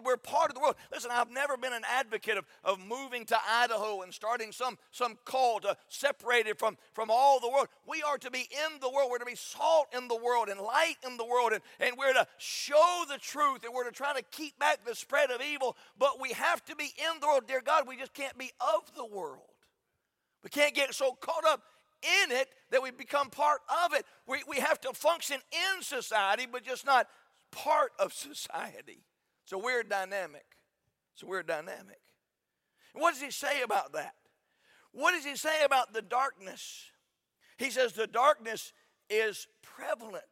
world. We're part of the world. Listen, I've never been an advocate of, of moving to Idaho and starting some, some cult uh, separated from, from all the world. We are to be in the world. We're to be salt in the world and light in the world. And, and we're to show the truth and we're to try to keep back the spread of evil. But we have to be in the world. Dear God, we just can't be of the world. We can't get so caught up in it that we become part of it. We, we have to function in society, but just not part of society. It's a weird dynamic. It's a weird dynamic. And what does he say about that? What does he say about the darkness? He says the darkness is prevalent.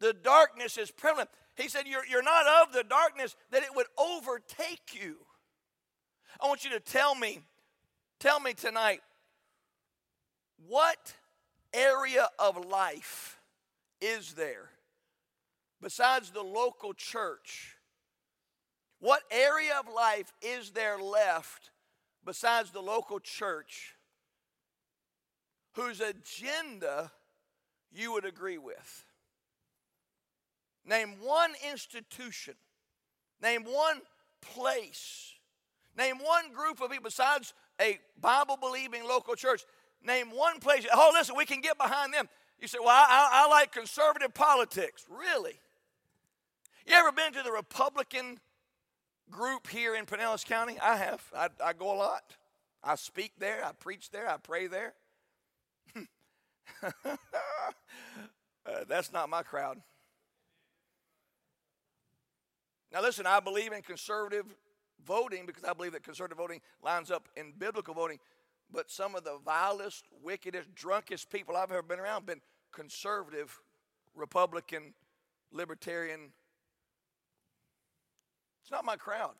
The darkness is prevalent. He said, You're, you're not of the darkness, that it would overtake you. I want you to tell me, tell me tonight, what area of life is there besides the local church? What area of life is there left besides the local church whose agenda you would agree with? Name one institution, name one place, name one group of people besides a Bible believing local church Name one place. Oh, listen, we can get behind them. You say, well, I, I, I like conservative politics. Really? You ever been to the Republican group here in Pinellas County? I have. I, I go a lot. I speak there, I preach there, I pray there. uh, that's not my crowd. Now, listen, I believe in conservative voting because I believe that conservative voting lines up in biblical voting but some of the vilest, wickedest, drunkest people I've ever been around been conservative, Republican, libertarian. It's not my crowd.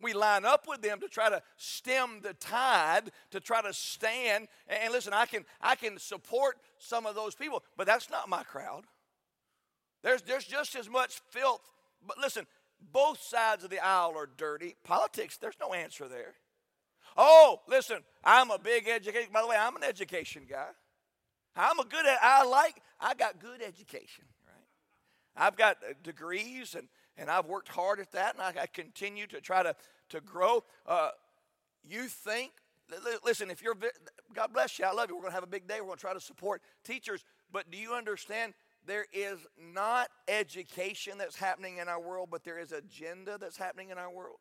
We line up with them to try to stem the tide, to try to stand. And listen, I can, I can support some of those people, but that's not my crowd. There's, there's just as much filth. But listen, both sides of the aisle are dirty. Politics, there's no answer there. Oh, listen, I'm a big education. By the way, I'm an education guy. I'm a good, I like, I got good education, right? I've got uh, degrees and, and I've worked hard at that and I, I continue to try to, to grow. Uh, you think, listen, if you're, God bless you, I love you. We're going to have a big day. We're going to try to support teachers. But do you understand there is not education that's happening in our world, but there is agenda that's happening in our world?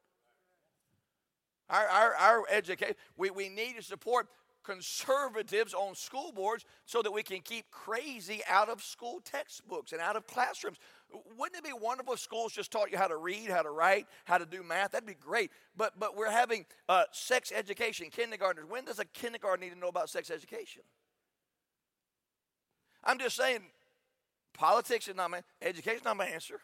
Our, our, our education, we, we need to support conservatives on school boards so that we can keep crazy out of school textbooks and out of classrooms. Wouldn't it be wonderful if schools just taught you how to read, how to write, how to do math? That'd be great. But, but we're having uh, sex education, kindergartners. When does a kindergarten need to know about sex education? I'm just saying, politics is not my, education not my answer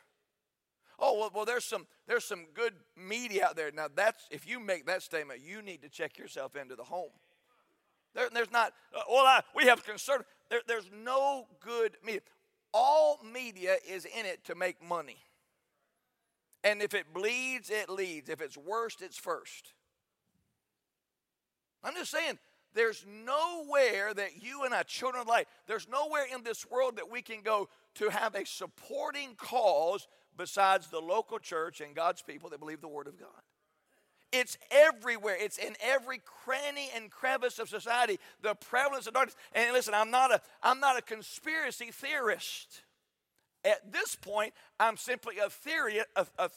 oh well, well there's some there's some good media out there now that's if you make that statement you need to check yourself into the home there, there's not uh, well I, we have conservative there, there's no good media all media is in it to make money and if it bleeds it leads if it's worst it's first i'm just saying there's nowhere that you and I, children of light, there's nowhere in this world that we can go to have a supporting cause besides the local church and God's people that believe the Word of God. It's everywhere. It's in every cranny and crevice of society. The prevalence of darkness. And listen, I'm not a I'm not a conspiracy theorist. At this point, I'm simply a theory.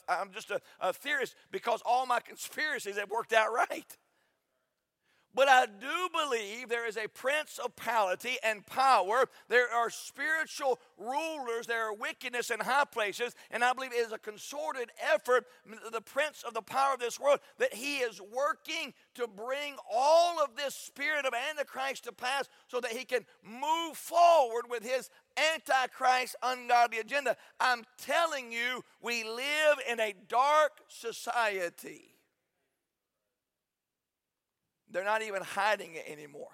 I'm just a, a theorist because all my conspiracies have worked out right. But I do believe there is a principality and power. There are spiritual rulers. There are wickedness in high places. And I believe it is a consorted effort, the prince of the power of this world, that he is working to bring all of this spirit of Antichrist to pass so that he can move forward with his Antichrist ungodly agenda. I'm telling you, we live in a dark society. They're not even hiding it anymore.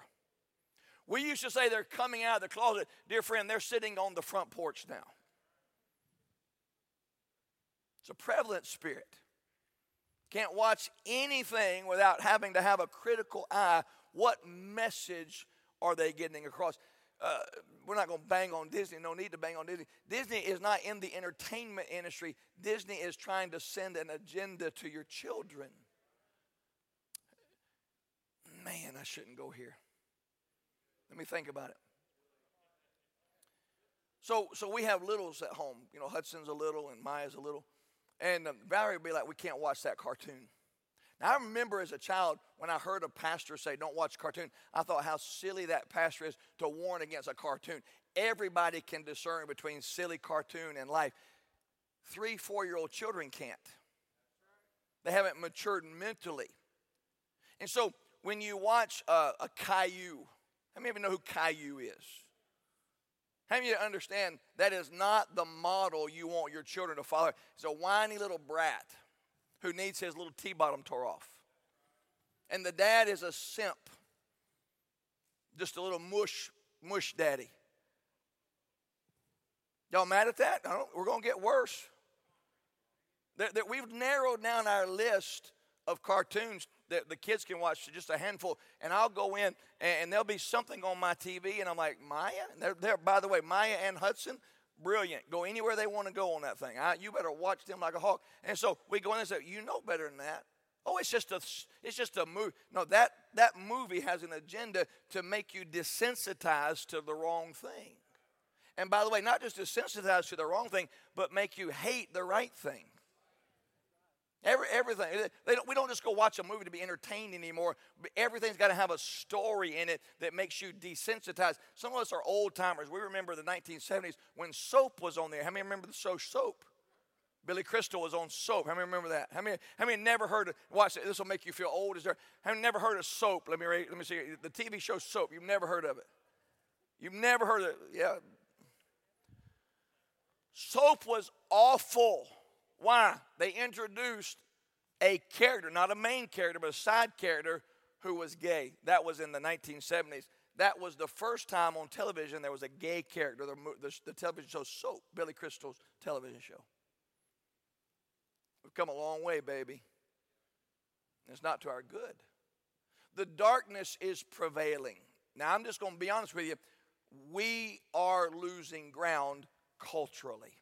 We used to say they're coming out of the closet. Dear friend, they're sitting on the front porch now. It's a prevalent spirit. Can't watch anything without having to have a critical eye. What message are they getting across? uh, we're not going to bang on Disney. No need to bang on Disney. Disney is not in the entertainment industry. Disney is trying to send an agenda to your children. Man, I shouldn't go here. Let me think about it. So, so we have littles at home. You know, Hudson's a little and Maya's a little. And um, Valerie would be like, we can't watch that cartoon. Now, I remember as a child when I heard a pastor say, Don't watch cartoon, I thought how silly that pastor is to warn against a cartoon. Everybody can discern between silly cartoon and life. Three, four year old children can't, they haven't matured mentally. And so when you watch uh, a Caillou, how many of you know who Caillou is? How many of you understand that is not the model you want your children to follow? It's a whiny little brat who needs his little T bottom tore off. And the dad is a simp, just a little mush, mush daddy. Y'all mad at that? we're going to get worse. That, that we've narrowed down our list of cartoons that the kids can watch just a handful, and I'll go in and, and there'll be something on my TV, and I'm like, Maya? And they're, they're, by the way, Maya and Hudson, brilliant. Go anywhere they want to go on that thing. I, you better watch them like a hawk. And so we go in and say, you know better than that. Oh, it's just a it's just a movie. No, that that movie has an agenda to make you desensitized to the wrong thing. And by the way, not just desensitized to the wrong thing, but make you hate the right thing. Every, everything. Don't, we don't just go watch a movie to be entertained anymore. Everything's got to have a story in it that makes you desensitized. Some of us are old timers. We remember the 1970s when soap was on there. How many remember the show Soap? Billy Crystal was on soap. How many remember that? How many, how many never heard of, watch this will make you feel old. Is there, how many never heard of soap? Let me, let me see. The TV show Soap, you've never heard of it. You've never heard of it. Yeah. Soap was awful. Why? They introduced a character, not a main character, but a side character who was gay. That was in the 1970s. That was the first time on television there was a gay character, the, the, the television show Soap, Billy Crystal's television show. We've come a long way, baby. It's not to our good. The darkness is prevailing. Now, I'm just going to be honest with you. We are losing ground culturally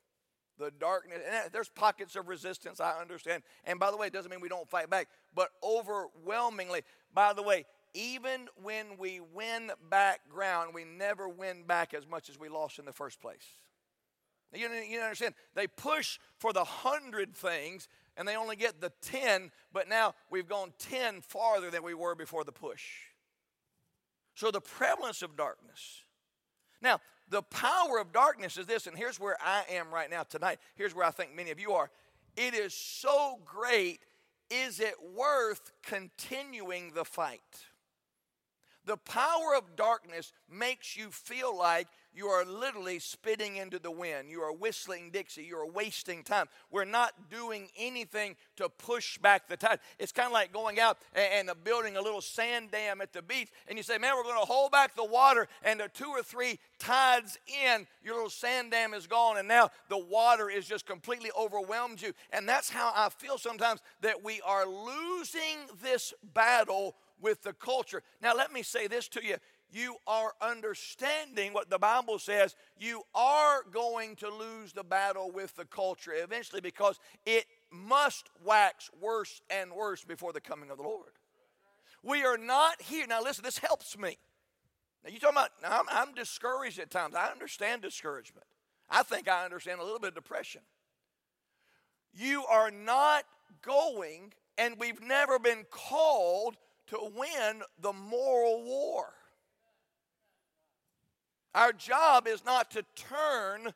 the darkness. And there's pockets of resistance, I understand. And by the way, it doesn't mean we don't fight back, but overwhelmingly, by the way, even when we win back ground, we never win back as much as we lost in the first place. You, you understand? They push for the hundred things and they only get the 10, but now we've gone 10 farther than we were before the push. So the prevalence of darkness. Now, the power of darkness is this, and here's where I am right now tonight. Here's where I think many of you are. It is so great, is it worth continuing the fight? The power of darkness makes you feel like you are literally spitting into the wind. You are whistling Dixie. You are wasting time. We're not doing anything to push back the tide. It's kind of like going out and, and building a little sand dam at the beach, and you say, Man, we're going to hold back the water, and the two or three tides in, your little sand dam is gone, and now the water is just completely overwhelmed you. And that's how I feel sometimes that we are losing this battle with the culture. Now, let me say this to you you are understanding what the Bible says, you are going to lose the battle with the culture eventually because it must wax worse and worse before the coming of the Lord. We are not here. Now, listen, this helps me. Now, you talking about, I'm, I'm discouraged at times. I understand discouragement. I think I understand a little bit of depression. You are not going, and we've never been called to win the moral war. Our job is not to turn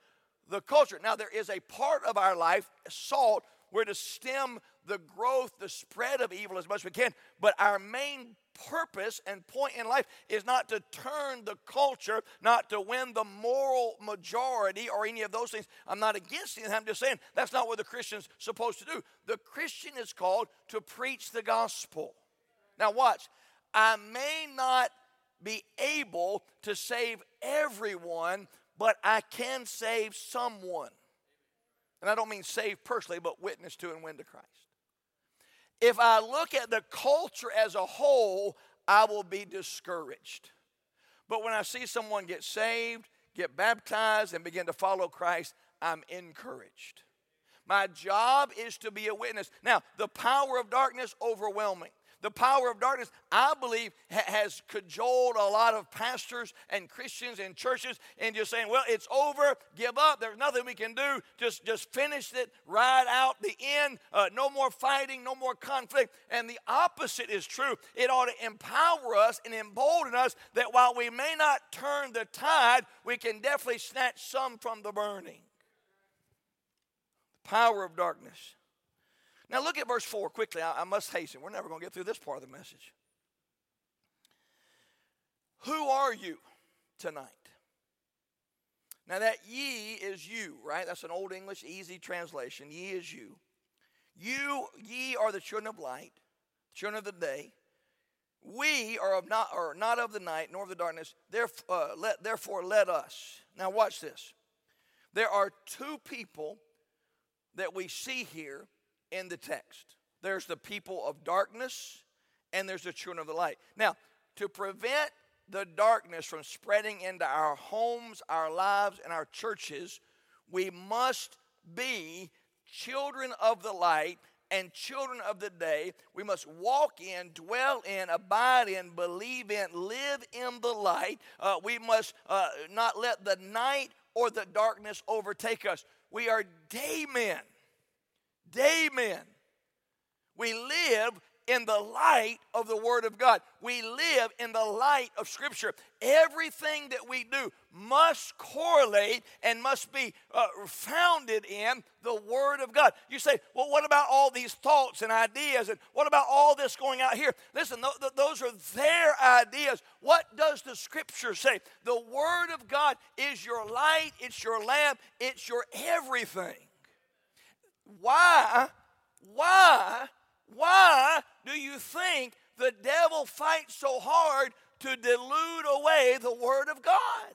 the culture. Now, there is a part of our life, salt, we're to stem the growth, the spread of evil as much as we can. But our main purpose and point in life is not to turn the culture, not to win the moral majority or any of those things. I'm not against it. I'm just saying that's not what the Christian's supposed to do. The Christian is called to preach the gospel. Now, watch. I may not be able to save everyone, but I can save someone. And I don't mean save personally, but witness to and win to Christ. If I look at the culture as a whole, I will be discouraged. But when I see someone get saved, get baptized, and begin to follow Christ, I'm encouraged. My job is to be a witness. Now, the power of darkness overwhelming. The power of darkness, I believe, ha- has cajoled a lot of pastors and Christians and churches just saying, well, it's over, give up, there's nothing we can do, just, just finish it, ride out the end, uh, no more fighting, no more conflict. And the opposite is true. It ought to empower us and embolden us that while we may not turn the tide, we can definitely snatch some from the burning. The power of darkness. Now look at verse 4 quickly. I, I must hasten. We're never going to get through this part of the message. Who are you tonight? Now that ye is you, right? That's an old English easy translation. Ye is you. You, ye are the children of light, children of the day. We are of not, are not of the night nor of the darkness. Therefore, uh, let, therefore, let us. Now, watch this. There are two people that we see here in the text. There's the people of darkness and there's the children of the light. Now, to prevent the darkness from spreading into our homes, our lives, and our churches, we must be children of the light and children of the day. We must walk in, dwell in, abide in, believe in, live in the light. Uh, we must uh, not let the night or the darkness overtake us. We are day men day men. We live in the light of the Word of God. We live in the light of Scripture. Everything that we do must correlate and must be uh, founded in the Word of God. You say, well, what about all these thoughts and ideas? And what about all this going out here? Listen, th- th- those are their ideas. What does the Scripture say? The Word of God is your light, it's your lamp, it's your everything. Why, why, why do you think the devil fights so hard to dilute away the Word of God?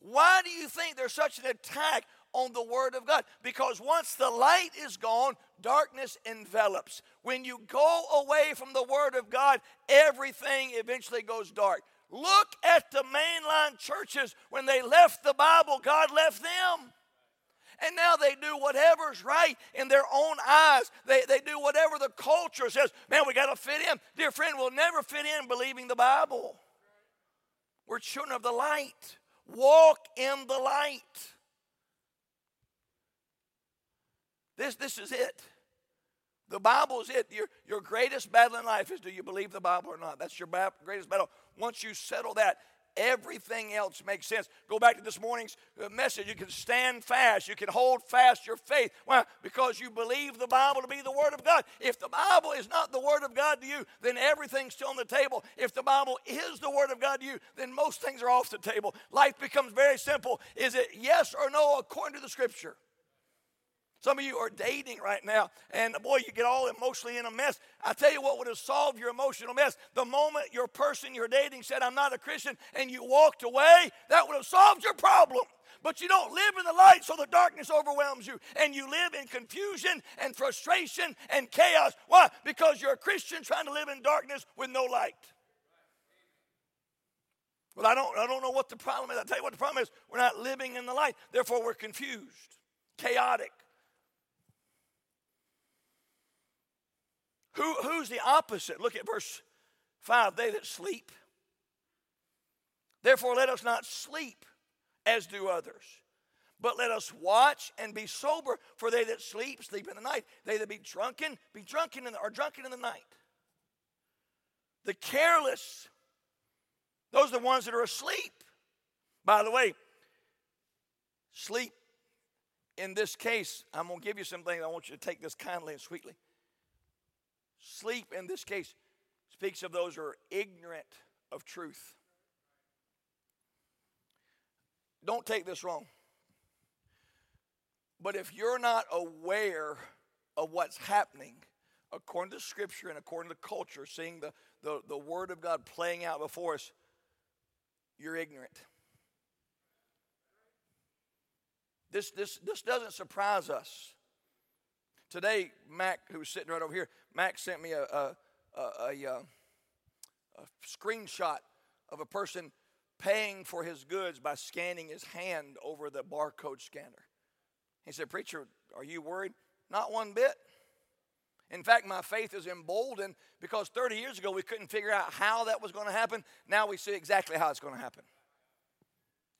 Why do you think there's such an attack on the Word of God? Because once the light is gone, darkness envelops. When you go away from the Word of God, everything eventually goes dark. Look at the mainline churches. When they left the Bible, God left them. And now they do whatever's right in their own eyes. They, they do whatever the culture says. Man, we got to fit in. Dear friend, we'll never fit in believing the Bible. We're children of the light. Walk in the light. This, this is it. The Bible is it. Your, your greatest battle in life is do you believe the Bible or not? That's your greatest battle. Once you settle that, Everything else makes sense. Go back to this morning's uh, message. You can stand fast. You can hold fast your faith. Why? Because you believe the Bible to be the Word of God. If the Bible is not the Word of God to you, then everything's still on the table. If the Bible is the Word of God to you, then most things are off the table. Life becomes very simple. Is it yes or no according to the Scripture? Some of you are dating right now, and boy, you get all emotionally in a mess. I tell you what would have solved your emotional mess. The moment your person you're dating said, I'm not a Christian, and you walked away, that would have solved your problem. But you don't live in the light, so the darkness overwhelms you, and you live in confusion and frustration and chaos. Why? Because you're a Christian trying to live in darkness with no light. Well, I don't, I don't know what the problem is. I tell you what the problem is. We're not living in the light. Therefore, we're confused, chaotic, Who, who's the opposite? Look at verse 5 they that sleep. Therefore, let us not sleep as do others, but let us watch and be sober. For they that sleep, sleep in the night. They that be drunken, be drunken in the, drunken in the night. The careless, those are the ones that are asleep. By the way, sleep in this case, I'm going to give you some things. I want you to take this kindly and sweetly. Sleep, in this case, speaks of those who are ignorant of truth. Don't take this wrong. But if you're not aware of what's happening, according to Scripture and according to culture, seeing the, the, the Word of God playing out before us, you're ignorant. This, this, this doesn't surprise us. Today, Mac, who's sitting right over here, Mac sent me a, a, a, a, uh, a screenshot of a person paying for his goods by scanning his hand over the barcode scanner. He said, Preacher, are you worried? Not one bit. In fact, my faith is emboldened because 30 years ago we couldn't figure out how that was going to happen. Now we see exactly how it's going to happen.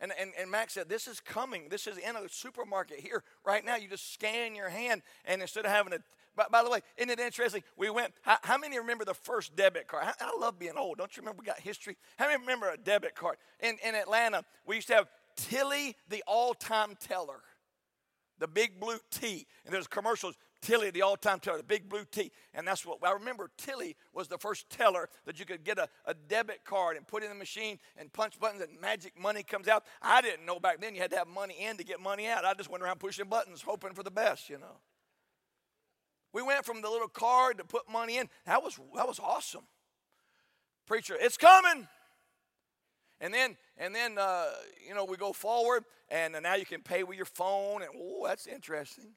And, and, and Max said, This is coming. This is in a supermarket here right now. You just scan your hand, and instead of having a by, by, the way, isn't it interesting? We went, how, how many remember the first debit card? I, I, love being old. Don't you remember we got history? How many remember a debit card? In, in Atlanta, we used to have Tillie, the all time teller, the big blue T. And there's commercials, Tillie, the all time teller, the big blue T. And that's what I remember. Tillie was the first teller that you could get a, a debit card and put in the machine and punch buttons and magic money comes out. I didn't know back then you had to have money in to get money out. I just went around pushing buttons, hoping for the best, you know. We went from the little card to put money in. That was that was awesome. Preacher, it's coming. And then and then uh, you know we go forward, and now you can pay with your phone, and oh, that's interesting.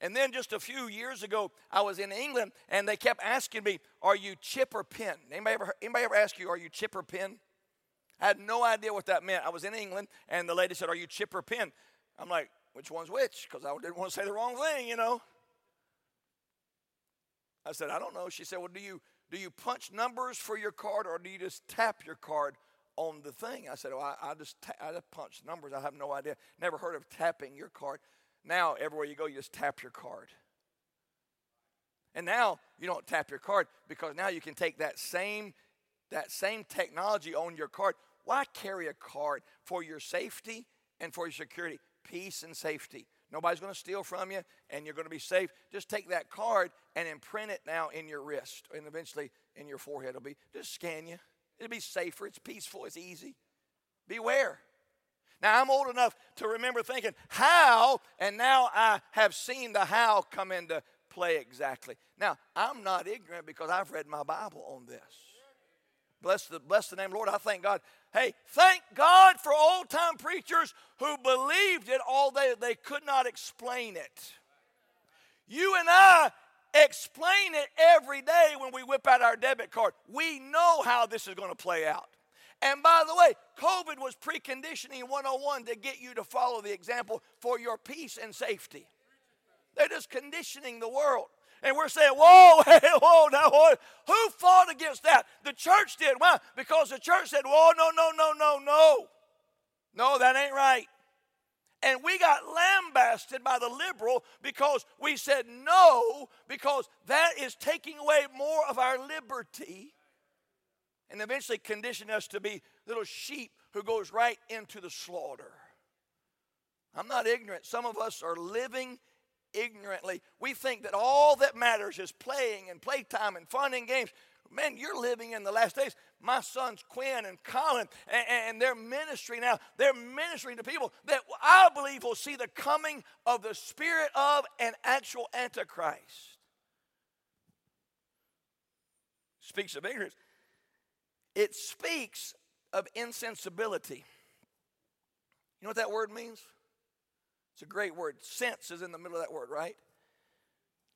And then just a few years ago, I was in England, and they kept asking me, "Are you chip or pin?" Anybody ever anybody ever ask you, "Are you chip or pin?" I had no idea what that meant. I was in England, and the lady said, "Are you chip or pin?" I'm like, "Which one's which?" Because I didn't want to say the wrong thing, you know. I said, I don't know. She said, Well, do you do you punch numbers for your card or do you just tap your card on the thing? I said, Well, I, I just ta- I just punch numbers. I have no idea. Never heard of tapping your card. Now everywhere you go, you just tap your card. And now you don't tap your card because now you can take that same that same technology on your card. Why carry a card for your safety and for your security? Peace and safety. Nobody's going to steal from you, and you're going to be safe. Just take that card and imprint it now in your wrist, and eventually in your forehead. It'll be just scan you. It'll be safer. It's peaceful. It's easy. Beware. Now I'm old enough to remember thinking how, and now I have seen the how come into play exactly. Now I'm not ignorant because I've read my Bible on this. Bless the, bless the name, Lord. I thank God. Hey, thank God for old time preachers who believed it, although they could not explain it. You and I explain it every day when we whip out our debit card. We know how this is going to play out. And by the way, COVID was preconditioning 101 to get you to follow the example for your peace and safety. They're just conditioning the world. And we're saying, whoa, hey, whoa, now, whoa. who fought against that? The church did. Why? Because the church said, whoa, no, no, no, no, no. No, that ain't right. And we got lambasted by the liberal because we said no, because that is taking away more of our liberty and eventually condition us to be little sheep who goes right into the slaughter. I'm not ignorant. Some of us are living ignorantly. We think that all that matters is playing and playtime and fun and games. Man, you're living in the last days. My sons, Quinn and Colin, and, and their ministry now, they're ministering to people that I believe will see the coming of the spirit of an actual Antichrist. Speaks of ignorance. It speaks of insensibility. You know what that word means? It's a great word. Sense is in the middle of that word, right?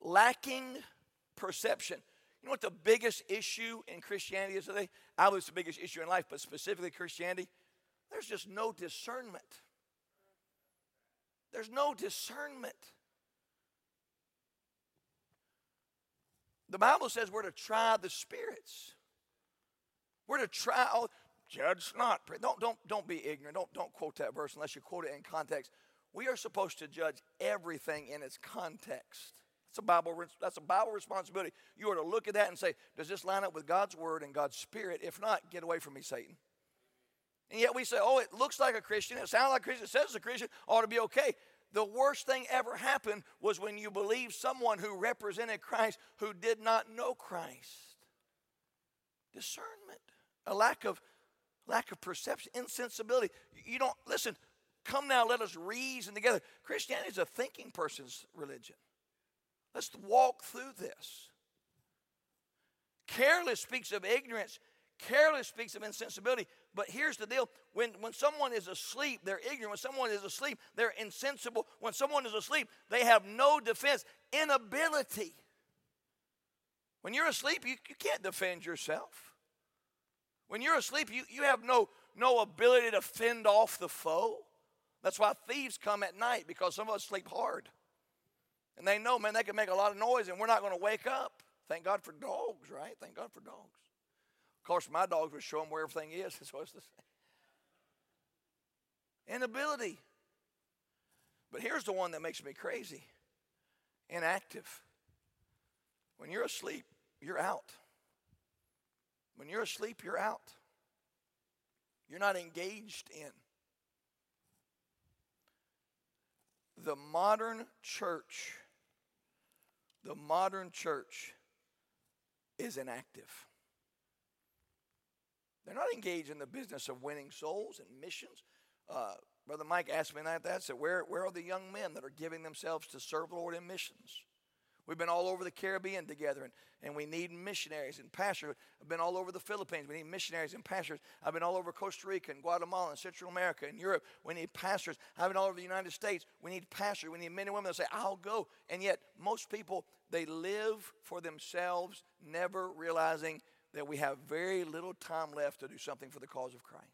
Lacking perception. You know what the biggest issue in Christianity is today? I it's the biggest issue in life, but specifically Christianity. There's just no discernment. There's no discernment. The Bible says we're to try the spirits. We're to try. Oh, judge not. Don't don't don't be ignorant. Don't don't quote that verse unless you quote it in context. We are supposed to judge everything in its context. That's a Bible, that's a Bible responsibility. You are to look at that and say, does this line up with God's word and God's spirit? If not, get away from me, Satan. And yet we say, oh, it looks like a Christian, it sounds like a Christian, it says it's a Christian, ought to be okay. The worst thing ever happened was when you believed someone who represented Christ who did not know Christ. Discernment, a lack of lack of perception, insensibility. You don't listen, Come now, let us reason together. Christianity is a thinking person's religion. Let's walk through this. Careless speaks of ignorance. Careless speaks of insensibility. But here's the deal when, when someone is asleep, they're ignorant. When someone is asleep, they're insensible. When someone is asleep, they have no defense, inability. When you're asleep, you, you can't defend yourself. When you're asleep, you, you have no, no ability to fend off the foe. That's why thieves come at night because some of us sleep hard. And they know, man, they can make a lot of noise and we're not going to wake up. Thank God for dogs, right? Thank God for dogs. Of course, my dogs would show them where everything is. That's what it's the same. Inability. But here's the one that makes me crazy inactive. When you're asleep, you're out. When you're asleep, you're out. You're not engaged in. The modern church, the modern church is inactive. They're not engaged in the business of winning souls and missions. Uh, Brother Mike asked me that. That said, where, where are the young men that are giving themselves to serve the Lord in missions? We've been all over the Caribbean together, and, and we need missionaries and pastors. I've been all over the Philippines. We need missionaries and pastors. I've been all over Costa Rica and Guatemala and Central America and Europe. We need pastors. I've been all over the United States. We need pastors. We need men and women that say, I'll go. And yet, most people, they live for themselves, never realizing that we have very little time left to do something for the cause of Christ.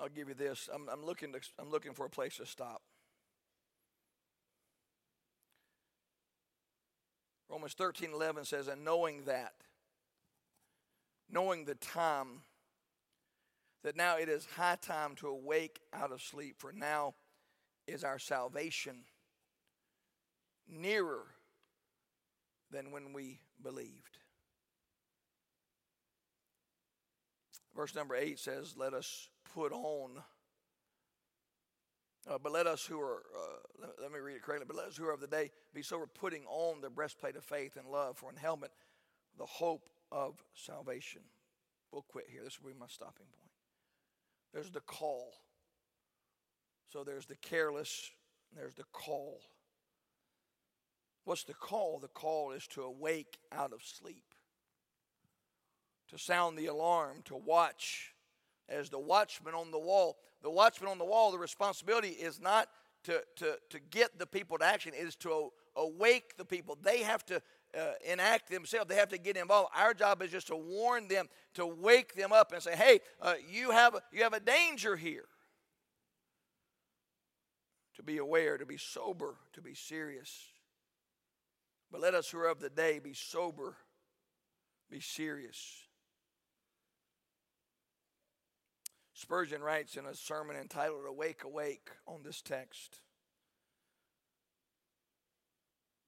I'll give you this. I'm, I'm, looking to, I'm looking for a place to stop. Romans 13 11 says, And knowing that, knowing the time, that now it is high time to awake out of sleep, for now is our salvation nearer than when we believed. Verse number 8 says, Let us put on. Uh, but let us who are, uh, let, let, me read it correctly, but let us who are of the day be sober, putting on the breastplate of faith and love, for an helmet, the hope of salvation. We'll quit here. This will be my stopping point. There's the call. So there's the careless, there's the call. What's the call? The call is to awake out of sleep, to sound the alarm, to watch as the watchman on the wall. The watchman on the wall, the responsibility is not to, to, to get the people to action, it is to awake the people. They have to uh, enact themselves, they have to get involved. Our job is just to warn them, to wake them up and say, hey, uh, you, have you have a danger here. To be aware, to be sober, to be serious. But let us who are of the day be sober, be serious. Spurgeon writes in a sermon entitled Awake, Awake on this text.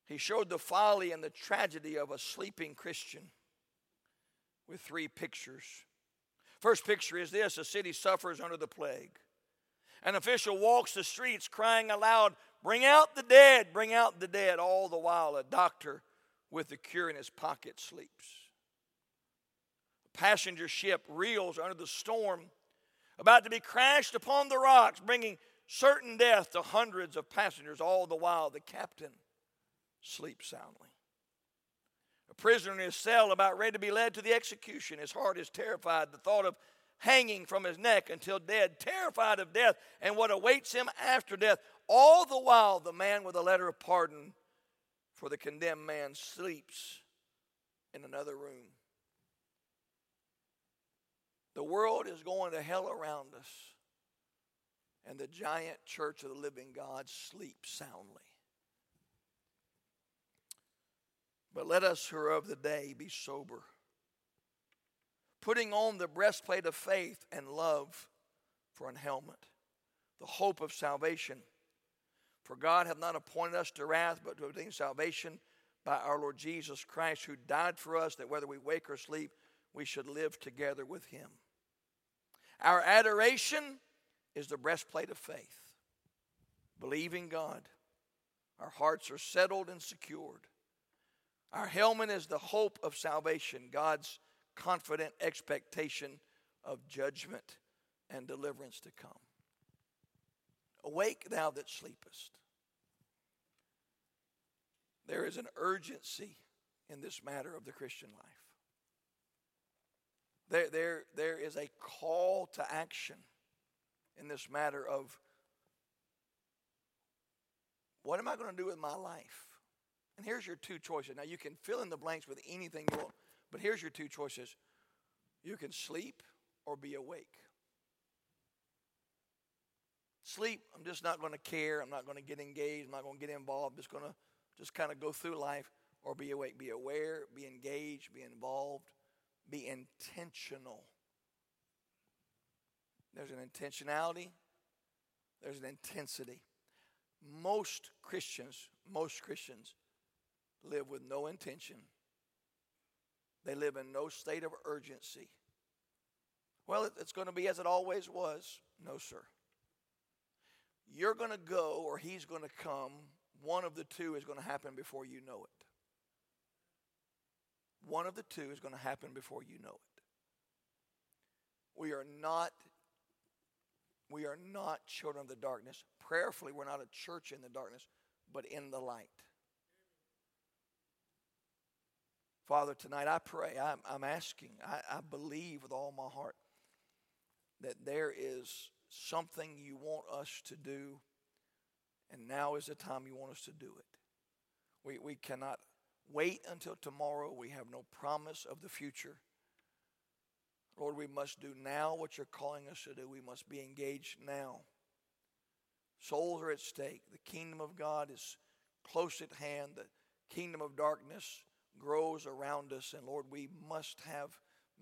He showed the folly and the tragedy of a sleeping Christian with three pictures. First picture is this a city suffers under the plague. An official walks the streets crying aloud, Bring out the dead, bring out the dead. All the while, a doctor with the cure in his pocket sleeps. A passenger ship reels under the storm about to be crashed upon the rocks, bringing certain death to hundreds of passengers, all the while the captain sleeps soundly. A prisoner in his cell, about ready to be led to the execution. His heart is terrified. The thought of hanging from his neck until dead, terrified of death and what awaits him after death. All the while, the man with a letter of pardon for the condemned man sleeps in another room. The world is going to hell around us, and the giant church of the living God sleeps soundly. But let us who are of the day be sober, putting on the breastplate of faith and love for an helmet, the hope of salvation. For God hath not appointed us to wrath, but to obtain salvation by our Lord Jesus Christ, who died for us, that whether we wake or sleep, we should live together with him. Our adoration is the breastplate of faith, believing God. Our hearts are settled and secured. Our helmet is the hope of salvation, God's confident expectation of judgment and deliverance to come. Awake, thou that sleepest. There is an urgency in this matter of the Christian life. There, there, there is a call to action in this matter of what am I going to do with my life? And here's your two choices. Now, you can fill in the blanks with anything you want, but here's your two choices you can sleep or be awake. Sleep, I'm just not going to care. I'm not going to get engaged. I'm not going to get involved. I'm just going to just kind of go through life or be awake. Be aware, be engaged, be involved, be intentional. There's an intentionality, there's an intensity. Most Christians, most Christians live with no intention. They live in no state of urgency. Well, it's going to be as it always was. No, sir. You're going to go or he's going to come. One of the two is going to happen before you know it. One of the two is going to happen before you know it. We are not we are not children of the darkness. Prayerfully, we're not a church in the darkness, but in the light. Father, tonight I pray, I'm, I'm asking, I, I believe with all my heart that there is something you want us to do, and now is the time you want us to do it. We, we cannot wait until tomorrow. We have no promise of the future. Lord, we must do now what you're calling us to do. We must be engaged now. Souls are at stake. The kingdom of God is close at hand. The kingdom of darkness grows around us. And Lord, we must have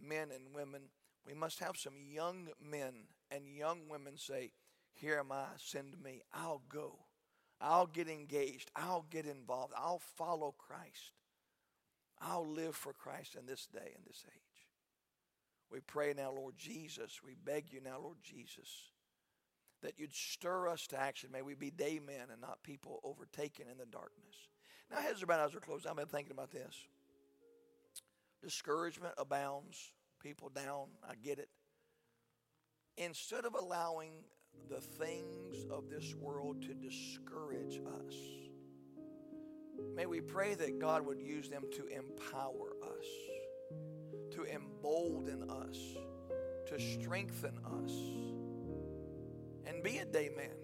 men and women, we must have some young men and young women say, Here am I, send me. I'll go. I'll get engaged. I'll get involved. I'll follow Christ. I'll live for Christ in this day and this age. We pray now, Lord Jesus. We beg you now, Lord Jesus, that you'd stir us to action. May we be day men and not people overtaken in the darkness. Now, heads are bowed, eyes are closed. I've been thinking about this. Discouragement abounds, people down. I get it. Instead of allowing the things of this world to discourage us, may we pray that God would use them to empower us to embolden us, to strengthen us, and be a day man.